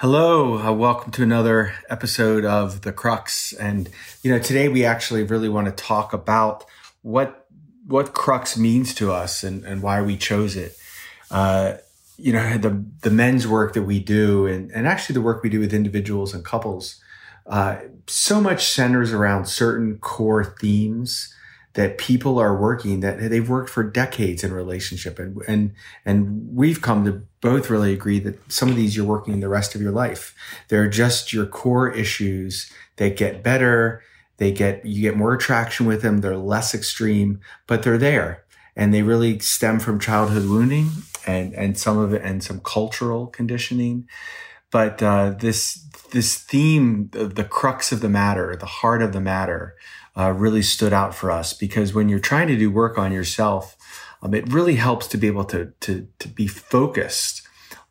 Hello, uh, welcome to another episode of The Crux. And you know, today we actually really want to talk about what what crux means to us and, and why we chose it. Uh, you know, the the men's work that we do, and and actually the work we do with individuals and couples, uh, so much centers around certain core themes that people are working that they've worked for decades in relationship. And and and we've come to both really agree that some of these you're working the rest of your life. They're just your core issues they get better. They get you get more attraction with them. They're less extreme but they're there. And they really stem from childhood wounding and and some of it and some cultural conditioning. But uh, this this theme of the crux of the matter the heart of the matter uh, really stood out for us because when you're trying to do work on yourself, um, it really helps to be able to, to, to be focused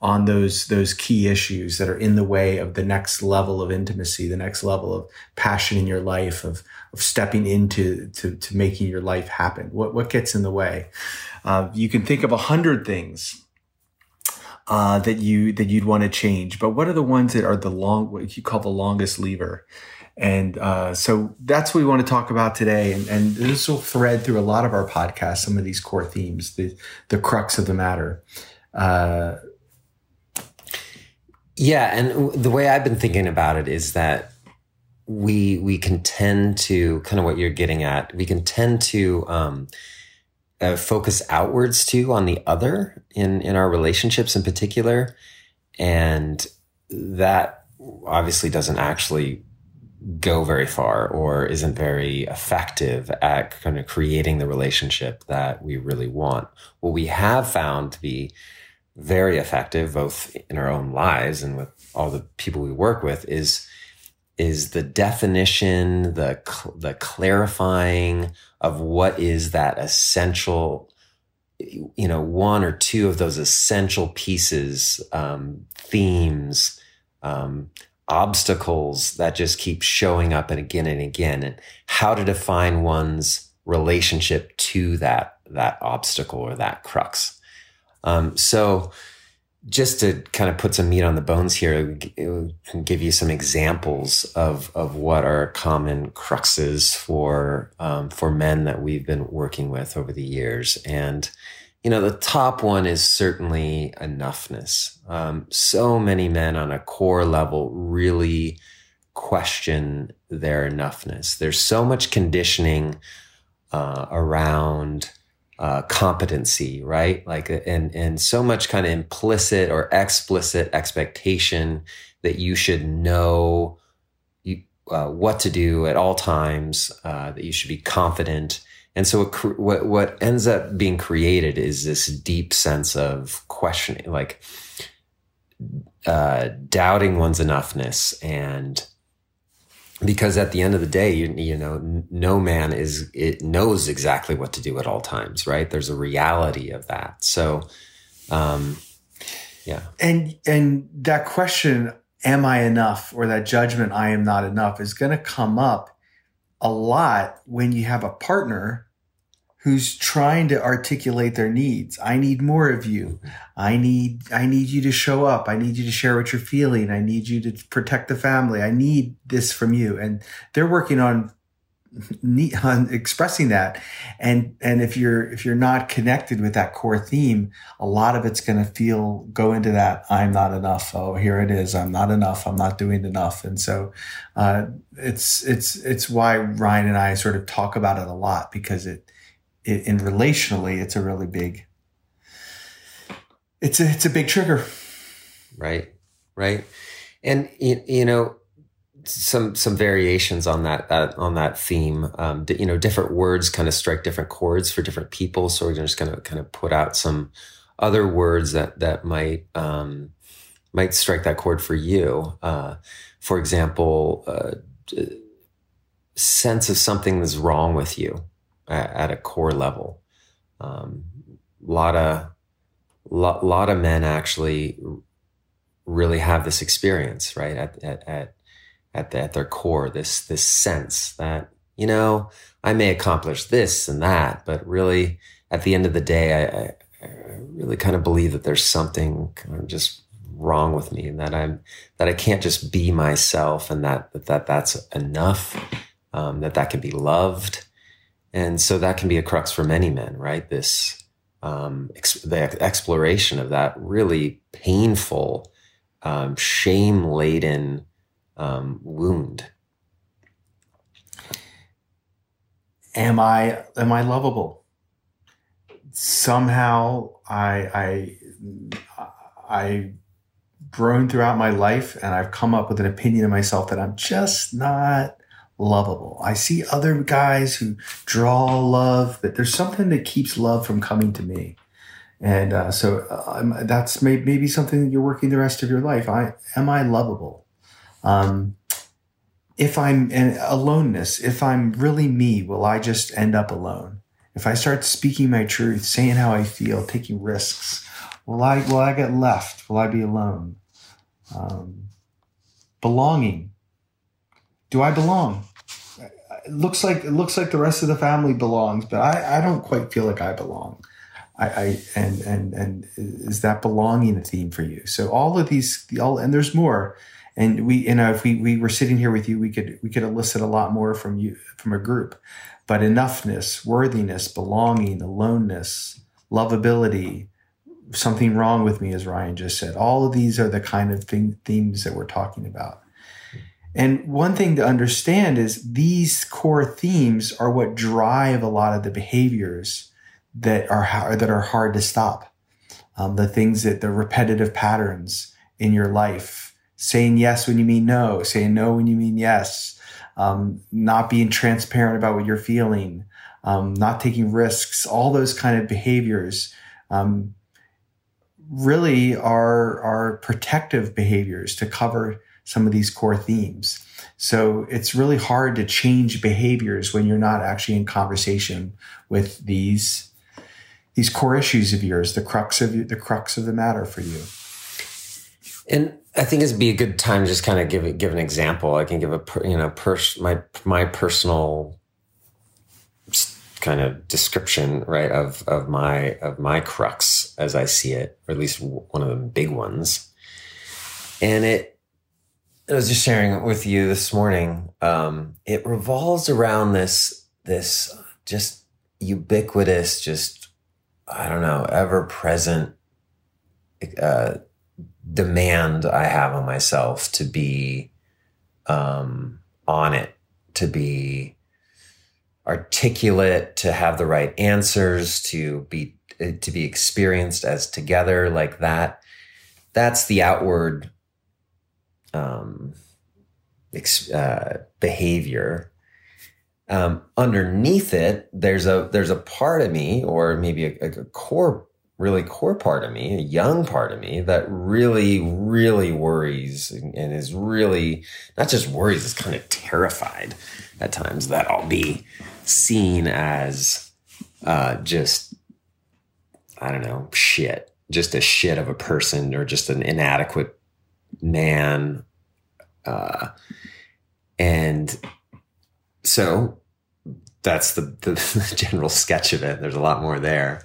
on those, those key issues that are in the way of the next level of intimacy, the next level of passion in your life, of, of stepping into, to, to making your life happen. What, what gets in the way? Uh, you can think of a hundred things uh, that you that you'd want to change. But what are the ones that are the long what you call the longest lever? And uh, so that's what we want to talk about today. And, and, this will thread through a lot of our podcasts, some of these core themes, the, the crux of the matter. Uh, yeah. And the way I've been thinking about it is that we, we can tend to kind of what you're getting at, we can tend to, um, uh, focus outwards too on the other in, in our relationships in particular. And that obviously doesn't actually go very far or isn't very effective at kind of creating the relationship that we really want. What we have found to be very effective, both in our own lives and with all the people we work with, is is the definition, the the clarifying of what is that essential, you know, one or two of those essential pieces, um, themes, um, obstacles that just keep showing up and again and again and how to define one's relationship to that that obstacle or that crux. Um, so just to kind of put some meat on the bones here and give you some examples of of what are common cruxes for um, for men that we've been working with over the years. And you know, the top one is certainly enoughness. Um, so many men on a core level really question their enoughness. There's so much conditioning uh, around uh, competency, right? Like, and and so much kind of implicit or explicit expectation that you should know you, uh, what to do at all times, uh, that you should be confident and so what, what, ends up being created is this deep sense of questioning, like uh, doubting one's enoughness, and because at the end of the day, you, you know, no man is it knows exactly what to do at all times, right? There's a reality of that. So, um, yeah, and and that question, "Am I enough?" or that judgment, "I am not enough," is going to come up a lot when you have a partner who's trying to articulate their needs. I need more of you. I need, I need you to show up. I need you to share what you're feeling. I need you to protect the family. I need this from you. And they're working on, on expressing that. And, and if you're, if you're not connected with that core theme, a lot of it's going to feel, go into that. I'm not enough. Oh, here it is. I'm not enough. I'm not doing enough. And so, uh, it's, it's, it's why Ryan and I sort of talk about it a lot because it, it, and relationally, it's a really big. It's a it's a big trigger. Right, right, and you, you know some some variations on that, that on that theme. Um, you know, different words kind of strike different chords for different people. So we're just going to kind of put out some other words that that might um, might strike that chord for you. Uh, for example, uh, sense of something that's wrong with you at, a core level. A um, lot of lot, lot of men actually really have this experience, right? At at at at, the, at their core, this this sense that you know I may accomplish this and that, but really at the end of the day, I, I, I really kind of believe that there's something kind of just wrong with me and that I'm that I can't just be myself and that that, that that's enough um, that that can be loved and so that can be a crux for many men right this um, ex- the exploration of that really painful um, shame laden um, wound am I am I lovable? Somehow I I I grown throughout my life and I've come up with an opinion of myself that I'm just not lovable. I see other guys who draw love, but there's something that keeps love from coming to me. And uh, so uh, that's may, maybe something that you're working the rest of your life. I am I lovable? Um, if I'm in aloneness, if I'm really me, will I just end up alone? If I start speaking my truth, saying how I feel, taking risks, will I will I get left? Will I be alone? Um, belonging. Do I belong? It looks like it looks like the rest of the family belongs, but I, I don't quite feel like I belong. I, I and and and is that belonging a theme for you? So all of these, all and there's more and we you know if we, we were sitting here with you we could we could elicit a lot more from you from a group but enoughness worthiness belonging aloneness lovability something wrong with me as ryan just said all of these are the kind of thing, themes that we're talking about and one thing to understand is these core themes are what drive a lot of the behaviors that are that are hard to stop. Um, the things that the repetitive patterns in your life. Saying yes when you mean no, saying no when you mean yes, um, not being transparent about what you're feeling, um, not taking risks, all those kind of behaviors um, really are, are protective behaviors to cover some of these core themes. So it's really hard to change behaviors when you're not actually in conversation with these these core issues of yours, the crux of the crux of the matter for you. And I think it'd be a good time to just kind of give give an example. I can give a you know pers- my my personal kind of description right of of my of my crux as I see it, or at least one of the big ones. And it, I was just sharing it with you this morning. Um, it revolves around this this just ubiquitous, just I don't know, ever present. Uh, demand I have on myself to be um, on it, to be articulate, to have the right answers, to be to be experienced as together like that. That's the outward um, ex- uh, behavior. Um, underneath it, there's a there's a part of me, or maybe a, a core really core part of me, a young part of me that really, really worries and is really not just worries, is kind of terrified at times that I'll be seen as uh, just, I don't know, shit, just a shit of a person or just an inadequate man. Uh, and so that's the, the, the general sketch of it. There's a lot more there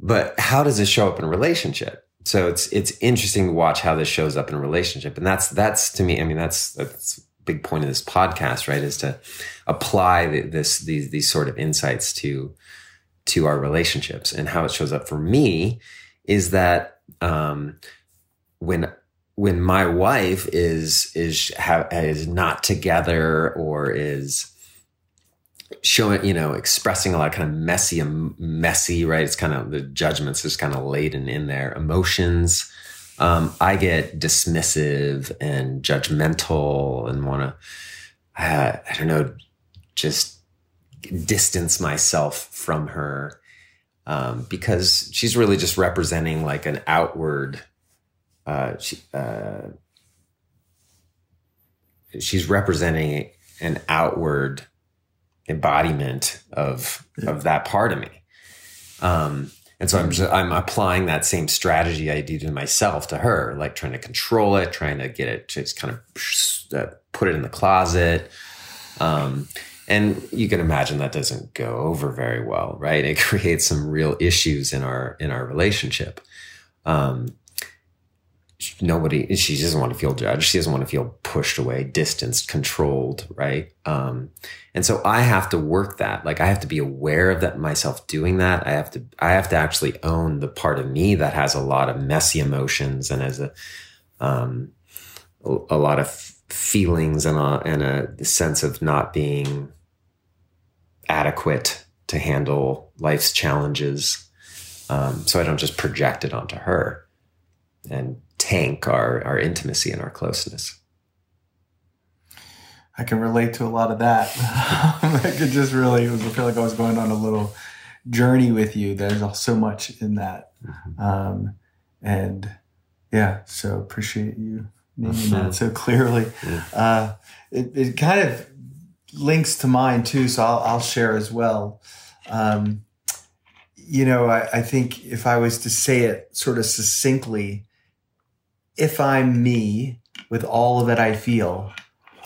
but how does it show up in a relationship? So it's it's interesting to watch how this shows up in a relationship, and that's that's to me. I mean, that's that's a big point of this podcast, right? Is to apply this these these sort of insights to to our relationships and how it shows up for me is that um, when when my wife is is have, is not together or is showing, you know, expressing a lot of kind of messy, messy, right? It's kind of the judgments is kind of laden in there. Emotions. Um, I get dismissive and judgmental and want to, uh, I don't know, just distance myself from her um, because she's really just representing like an outward. Uh, she, uh, she's representing an outward embodiment of yeah. of that part of me. Um, and so I'm just, I'm applying that same strategy I do to myself to her, like trying to control it, trying to get it to just kind of uh, put it in the closet. Um, and you can imagine that doesn't go over very well, right? It creates some real issues in our in our relationship. Um, nobody she doesn't want to feel judged she doesn't want to feel pushed away distanced controlled right? Um, and so i have to work that like i have to be aware of that myself doing that. I have to i have to actually own the part of me that has a lot of messy emotions and has a um, a, lot of feelings and a, and a sense of not being adequate to handle life's challenges. Um, so i don't just project it onto her. And tank our our intimacy and our closeness. I can relate to a lot of that. I could just really I feel like I was going on a little journey with you. There's so much in that, mm-hmm. um, and yeah, so appreciate you naming that so clearly. Yeah. Uh, it, it kind of links to mine too, so I'll, I'll share as well. Um, you know, I, I, think if I was to say it sort of succinctly, if I'm me with all that I feel,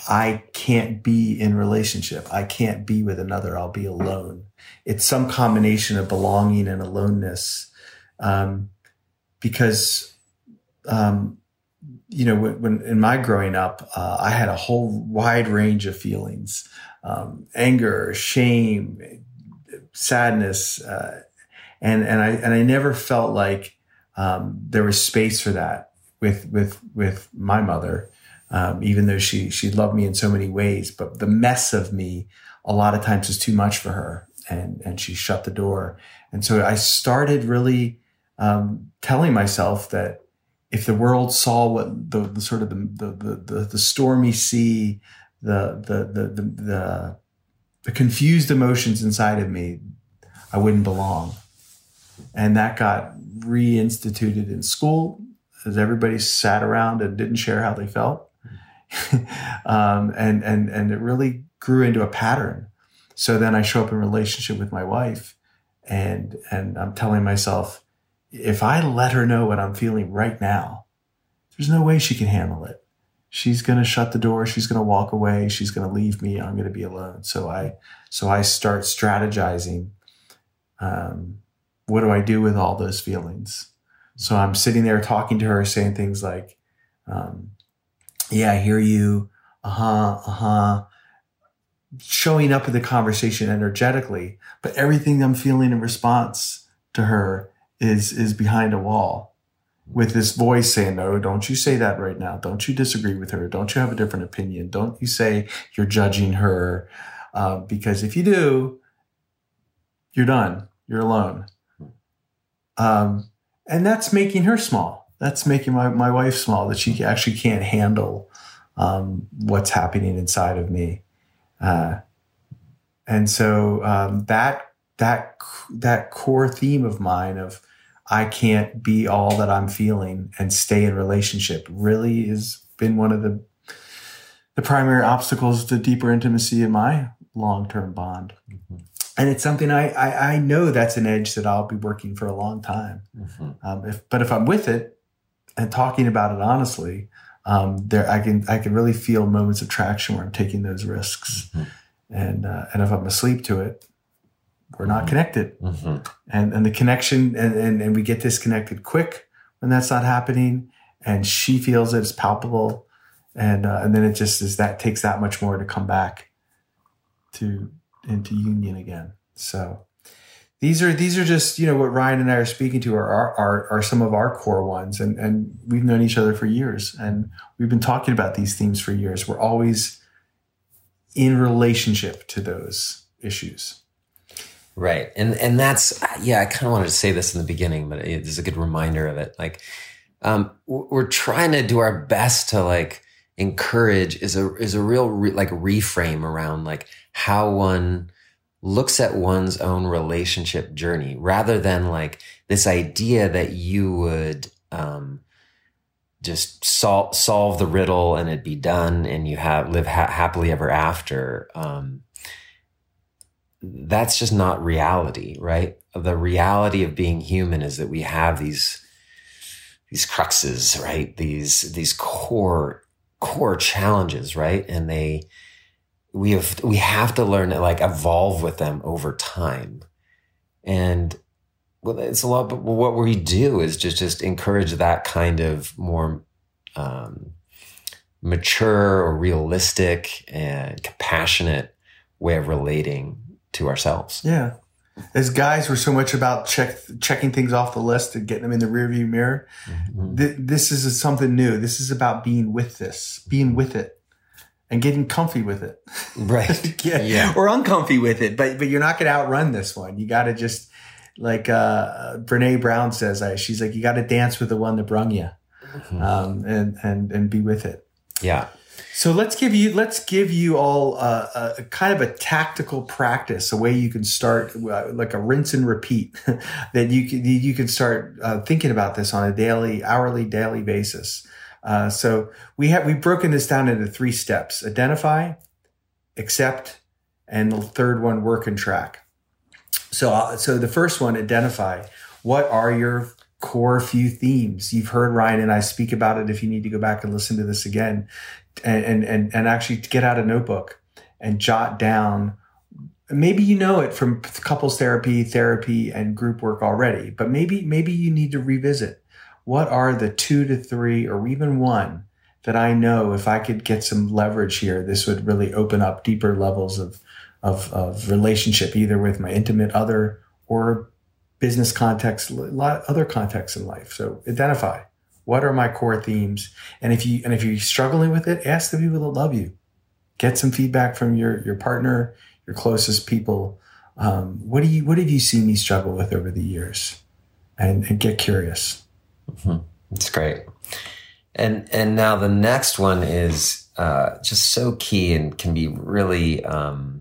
I can't be in relationship. I can't be with another. I'll be alone. It's some combination of belonging and aloneness. Um, because, um, you know, when, when, in my growing up, uh, I had a whole wide range of feelings, um, anger, shame, sadness, uh, and, and I, and I never felt like, um, there was space for that with with with my mother, um, even though she she loved me in so many ways. But the mess of me, a lot of times, was too much for her, and and she shut the door. And so I started really um, telling myself that if the world saw what the, the sort of the, the the, the stormy sea, the the the the, the the confused emotions inside of me, I wouldn't belong. And that got reinstituted in school as everybody sat around and didn't share how they felt. um, and, and, and it really grew into a pattern. So then I show up in relationship with my wife and, and I'm telling myself, if I let her know what I'm feeling right now, there's no way she can handle it. She's going to shut the door. She's going to walk away. She's going to leave me. I'm going to be alone. So I, so I start strategizing. Um, what do I do with all those feelings? So I'm sitting there talking to her, saying things like, um, yeah, I hear you. Uh huh. Uh huh. Showing up in the conversation energetically, but everything I'm feeling in response to her is, is behind a wall with this voice saying, no, don't you say that right now. Don't you disagree with her. Don't you have a different opinion. Don't you say you're judging her. Uh, because if you do, you're done. You're alone. Um, and that's making her small. That's making my, my wife small that she actually can't handle um, what's happening inside of me. Uh, and so um, that that that core theme of mine of I can't be all that I'm feeling and stay in relationship really has been one of the the primary obstacles to deeper intimacy in my long term bond. Mm-hmm and it's something I, I, I know that's an edge that I'll be working for a long time. Mm-hmm. Um, if, but if I'm with it and talking about it honestly, um, there I can I can really feel moments of traction where I'm taking those risks, mm-hmm. and uh, and if I'm asleep to it, we're not mm-hmm. connected, mm-hmm. and and the connection and, and and we get disconnected quick when that's not happening, and she feels it, it's palpable, and uh, and then it just is that takes that much more to come back to into union again. So these are these are just you know what Ryan and I are speaking to are are are some of our core ones, and and we've known each other for years, and we've been talking about these themes for years. We're always in relationship to those issues. Right. And and that's yeah, I kind of wanted to say this in the beginning, but it's a good reminder of it. Like um we're trying to do our best to like encourage is a is a real re, like reframe around like how one looks at one's own relationship journey rather than like this idea that you would um, just sol- solve the riddle and it'd be done and you have live ha- happily ever after um, that's just not reality right? The reality of being human is that we have these these cruxes right? These these core core challenges right and they we have we have to learn to like evolve with them over time and well, it's a lot. But what we do is just just encourage that kind of more um, mature or realistic and compassionate way of relating to ourselves. Yeah. As guys, we're so much about check checking things off the list and getting them in the rearview mirror. Mm-hmm. Th- this is something new. This is about being with this, being with it, and getting comfy with it. Right. yeah. yeah. Or uncomfy with it. But but you're not going to outrun this one. You got to just like uh, Brene Brown says. I, she's like, you got to dance with the one that brung you, mm-hmm. um, and and and be with it. Yeah. So let's give you let's give you all a, a, kind of a tactical practice, a way you can start uh, like a rinse and repeat that you can you can start uh, thinking about this on a daily, hourly, daily basis. Uh, so we have we've broken this down into three steps: identify, accept, and the third one work and track. So uh, so the first one, identify. What are your core few themes. You've heard Ryan and I speak about it. If you need to go back and listen to this again, and and and actually get out a notebook and jot down maybe you know it from couples therapy therapy and group work already but maybe maybe you need to revisit what are the two to three or even one that i know if i could get some leverage here this would really open up deeper levels of of, of relationship either with my intimate other or business context a lot other contexts in life so identify what are my core themes? And if you and if you're struggling with it, ask the people that love you. Get some feedback from your your partner, your closest people. Um, what do you what have you seen me struggle with over the years? And, and get curious. Mm-hmm. That's great. And and now the next one is uh, just so key and can be really um,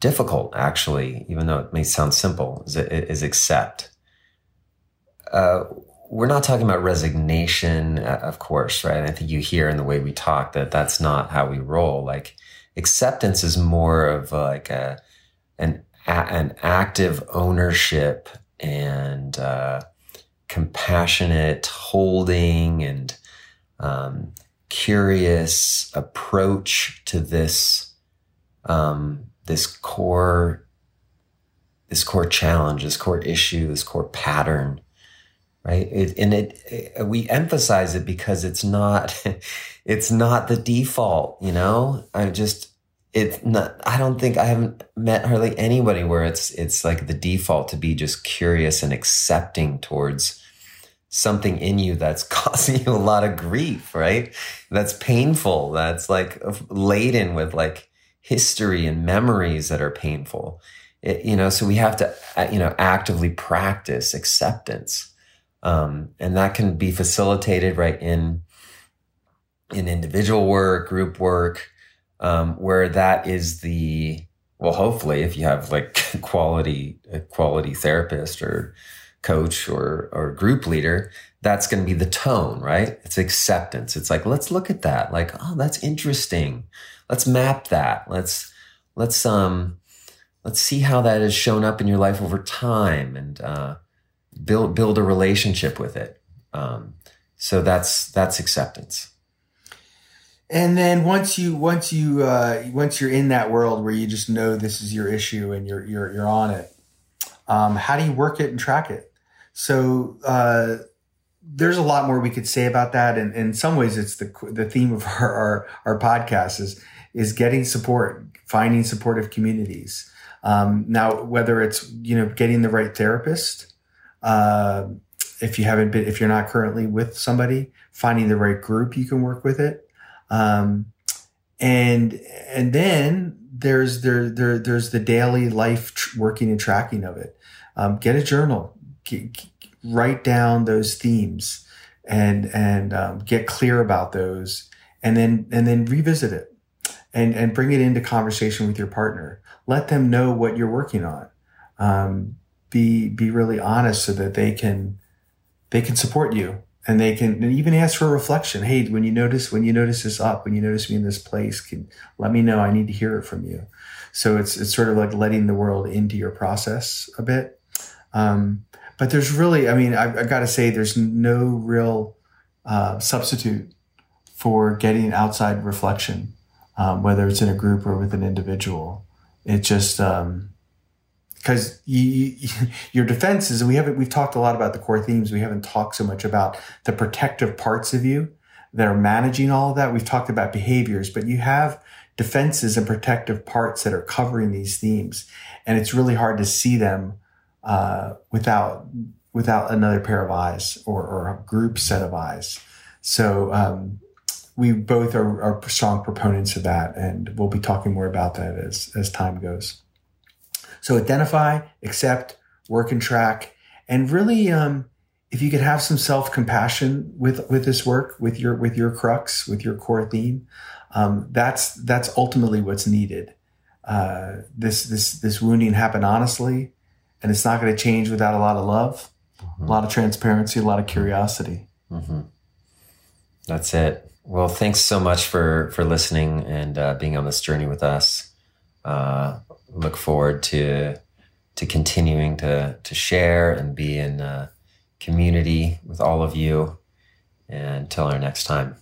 difficult, actually, even though it may sound simple. Is, is accept. Uh, we're not talking about resignation, uh, of course, right? I think you hear in the way we talk that that's not how we roll. Like acceptance is more of like a an an active ownership and uh, compassionate holding and um, curious approach to this um, this core this core challenge, this core issue, this core pattern right? It, and it, it, we emphasize it because it's not it's not the default you know? I just it's not i don't think i haven't met hardly anybody where it's it's like the default to be just curious and accepting towards something in you that's causing you a lot of grief right? That's painful that's like uh, laden with like history and memories that are painful it, you know so we have to uh, you know actively practice acceptance um, and that can be facilitated right in in individual work, group work, um, where that is the well, hopefully, if you have like quality quality therapist or coach or or group leader, that's going to be the tone, right? It's acceptance. It's like let's look at that. Like, oh, that's interesting. Let's map that. Let's let's um let's see how that has shown up in your life over time and uh build build a relationship with it. Um, so that's that's acceptance. And then once you once you uh, once you're in that world where you just know this is your issue and you're you're you're on it, um, how do you work it and track it? So uh, there's a lot more we could say about that, and, in some ways, it's the the theme of our, our, our podcast is is getting support, finding supportive communities. Um, now, whether it's you know getting the right therapist, uh, if you haven't been, if you're not currently with somebody, finding the right group you can work with it. Um, and and then there's there there there's the daily life tr- working and tracking of it. Um, get a journal, get, write down those themes, and and um, get clear about those, and then and then revisit it, and and bring it into conversation with your partner. Let them know what you're working on. Um, be be really honest so that they can they can support you and they can and even ask for a reflection. Hey when you notice when you notice this up when you notice me in this place can let me know. I need to hear it from you. So it's it's sort of like letting the world into your process a bit. Um, but there's really i mean i've, I've got to say there's no real uh, substitute for getting outside reflection um, whether it's in a group or with an individual it just um, because you, you, your defenses, we haven't, we've talked a lot about the core themes. We haven't talked so much about the protective parts of you that are managing all of that. We've talked about behaviors, but you have defenses and protective parts that are covering these themes. And it's really hard to see them, uh, without, without another pair of eyes or, or a group set of eyes. So, um, we both are, are strong proponents of that. And we'll be talking more about that as, as time goes. So identify, accept, work and track, and really, um, if you could have some self compassion with with this work, with your with your crux, with your core theme, um, that's that's ultimately what's needed. Uh, this this this wounding happened honestly, and it's not going to change without a lot of love, mm-hmm. a lot of transparency, a lot of curiosity. Mm-hmm. That's it. Well, thanks so much for for listening and uh, being on this journey with us. Uh, look forward to to continuing to to share and be in community with all of you. And until our next time.